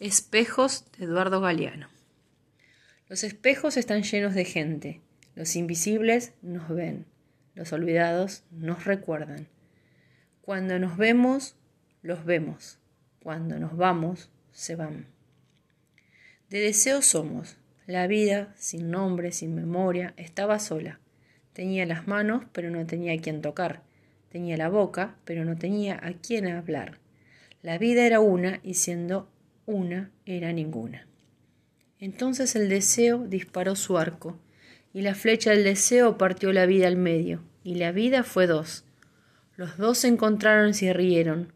Espejos de Eduardo Galeano. Los espejos están llenos de gente. Los invisibles nos ven. Los olvidados nos recuerdan. Cuando nos vemos, los vemos. Cuando nos vamos, se van. De deseo somos. La vida, sin nombre, sin memoria, estaba sola. Tenía las manos, pero no tenía a quien tocar. Tenía la boca, pero no tenía a quien hablar. La vida era una y siendo una era ninguna. Entonces el deseo disparó su arco, y la flecha del deseo partió la vida al medio, y la vida fue dos. Los dos se encontraron y se rieron.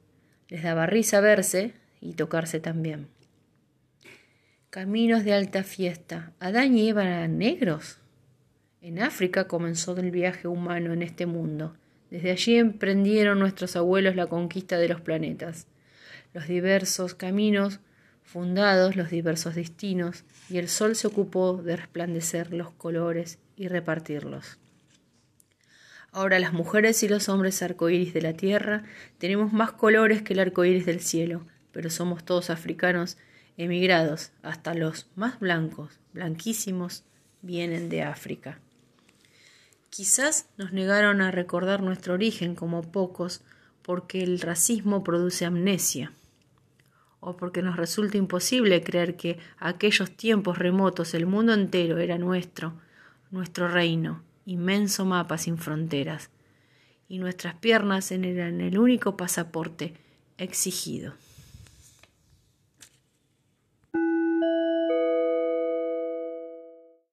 Les daba risa verse y tocarse también. Caminos de alta fiesta. ¿Adán y Eva eran negros? En África comenzó el viaje humano en este mundo. Desde allí emprendieron nuestros abuelos la conquista de los planetas. Los diversos caminos fundados los diversos destinos, y el sol se ocupó de resplandecer los colores y repartirlos. Ahora las mujeres y los hombres arcoíris de la tierra tenemos más colores que el arcoíris del cielo, pero somos todos africanos emigrados, hasta los más blancos, blanquísimos, vienen de África. Quizás nos negaron a recordar nuestro origen como pocos, porque el racismo produce amnesia o porque nos resulta imposible creer que aquellos tiempos remotos el mundo entero era nuestro, nuestro reino, inmenso mapa sin fronteras, y nuestras piernas eran el único pasaporte exigido.